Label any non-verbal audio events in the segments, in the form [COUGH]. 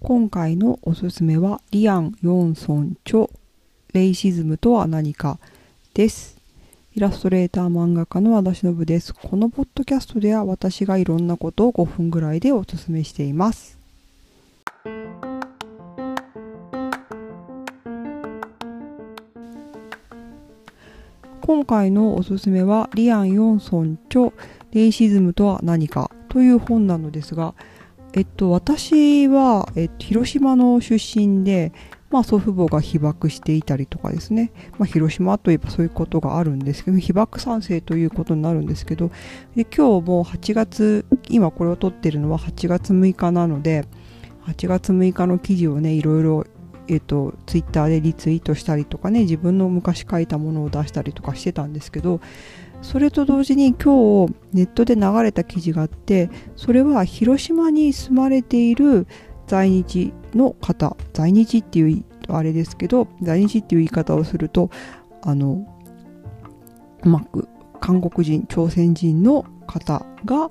今回のおすすめはリアン・ヨンソン著レイシズムとは何かです。イラストレーター漫画家の和田忍です。このポッドキャストでは私がいろんなことを5分ぐらいでおすすめしています。今回のおすすめはリアン・ヨンソン著レイシズムとは何かという本なのですが、えっと、私は、えっと、広島の出身で、まあ、祖父母が被爆していたりとかですね、まあ、広島といえばそういうことがあるんですけど被爆賛成ということになるんですけどで今日も8月今これを撮ってるのは8月6日なので8月6日の記事をねいろいろえっと、ツイッターでリツイートしたりとかね自分の昔書いたものを出したりとかしてたんですけどそれと同時に今日ネットで流れた記事があってそれは広島に住まれている在日の方在日っていうあれですけど在日っていう言い方をするとあのうまく韓国人朝鮮人の方が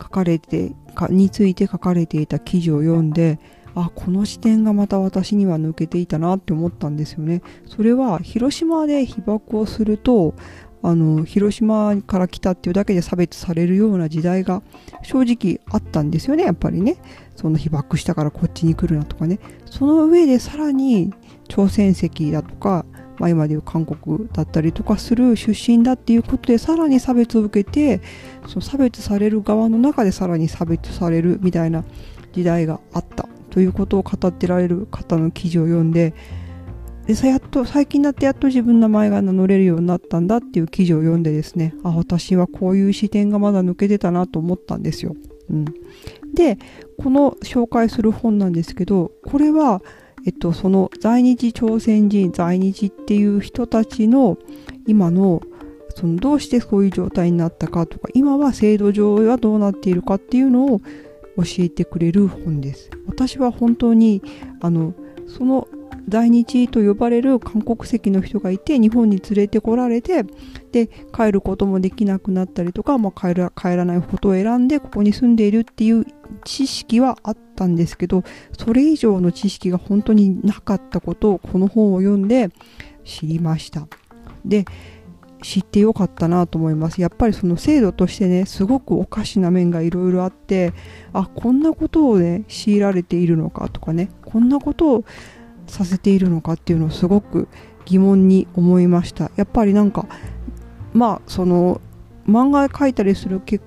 書かれてかについて書かれていた記事を読んであこの視点がまた私には抜けていたなって思ったんですよね。それは広島で被爆をするとあの広島から来たっていうだけで差別されるような時代が正直あったんですよねやっぱりね。その被爆したからこっちに来るなとかね。その上でさらに朝鮮籍だとか、まあ、今でいう韓国だったりとかする出身だっていうことでさらに差別を受けてその差別される側の中でさらに差別されるみたいな時代があったということを語ってられる方の記事を読んででさやっと最近になってやっと自分の名前が名乗れるようになったんだっていう記事を読んでですねあ私はこういう視点がまだ抜けてたなと思ったんですよ。うん、でこの紹介する本なんですけどこれは、えっと、その在日朝鮮人在日っていう人たちの今のそのどうしてそういう状態になったかとか今は制度上はどうなっているかっていうのを教えてくれる本です。私は本当にあのその在日と呼ばれる韓国籍の人がいて日本に連れてこられてで帰ることもできなくなったりとか、まあ、帰ら帰らないことを選んでここに住んでいるっていう知識はあったんですけどそれ以上の知識が本当になかったことをこの本を読んで知りました。で知ってよかったなと思いますやっぱりその制度としてねすごくおかしな面がいろいろあってあこんなことをね強いられているのかとかねこんなことをさせているのかっていうのをすごく疑問に思いました。やっぱりなんかまあその漫画描いたりする結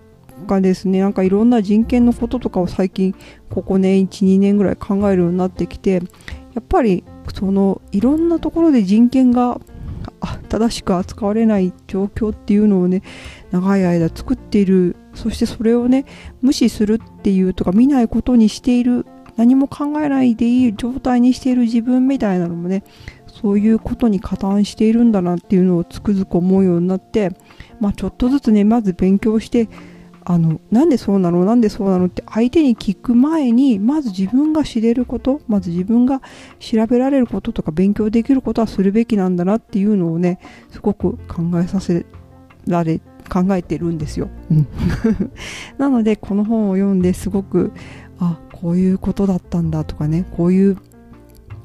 果ですね。なんかいろんな人権のこととかを最近ここね12年ぐらい考えるようになってきてやっぱりそのいろんなところで人権が正しく扱われない状況っていうのをね長い間作っている。そしてそれをね無視するっていうとか見ないことにしている何も考えないでいい状態にしている自分みたいなのもねそういうことに加担しているんだなっていうのをつくづく思うようになってまあちょっとずつねまず勉強してあのなんでそうなの？なんでそうなの？って相手に聞く前にまず自分が知れることまず自分が調べられることとか勉強できることはするべきなんだなっていうのをねすごく考えさせられ考えてるんですよ。[LAUGHS] なのでこの本を読んですごくあこういうことだったんだとかねこういう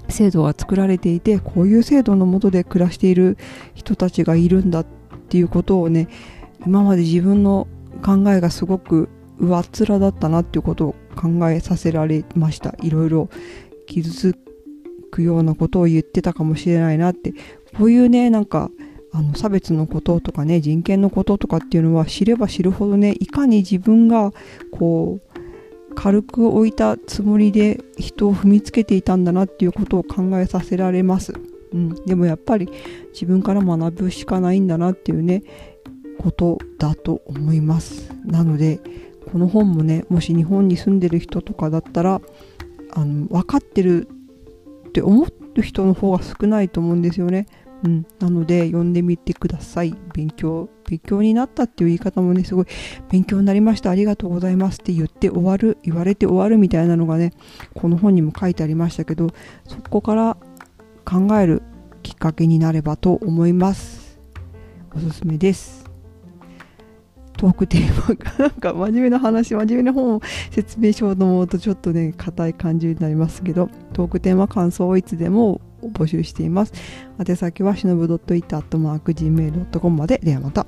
制度が作られていてこういう制度のもとで暮らしている人たちがいるんだっていうことをね今まで自分の考えがすごく上っ面だったなっていうことを考えさせられました。いろいろ傷つくようなことを言ってたかもしれないなって。こういうねなんかあの差別のこととかね人権のこととかっていうのは知れば知るほどねいかに自分がこう軽く置いたつもりで人を踏みつけていたんだなっていうことを考えさせられます、うん、でもやっぱり自分から学ぶしかないんだなっていうねことだと思います。なのでこの本もねもし日本に住んでる人とかだったらあの分かってるって思う人の方が少ないと思うんですよね。うん、なので読んでみてください。勉強勉強になったっていう言い方もねすごい勉強になりました。ありがとうございますって言って終わる言われて終わるみたいなのがねこの本にも書いてありましたけどそこから考えるきっかけになればと思います。おすすめです。トークテーマが [LAUGHS] なんか真面目な話真面目な本を説明しようと思うとちょっとね硬い感じになりますけどトークテーマ感想をいつでも募集しています。宛先はしのぶ .it.gmail.com まで。ではまた。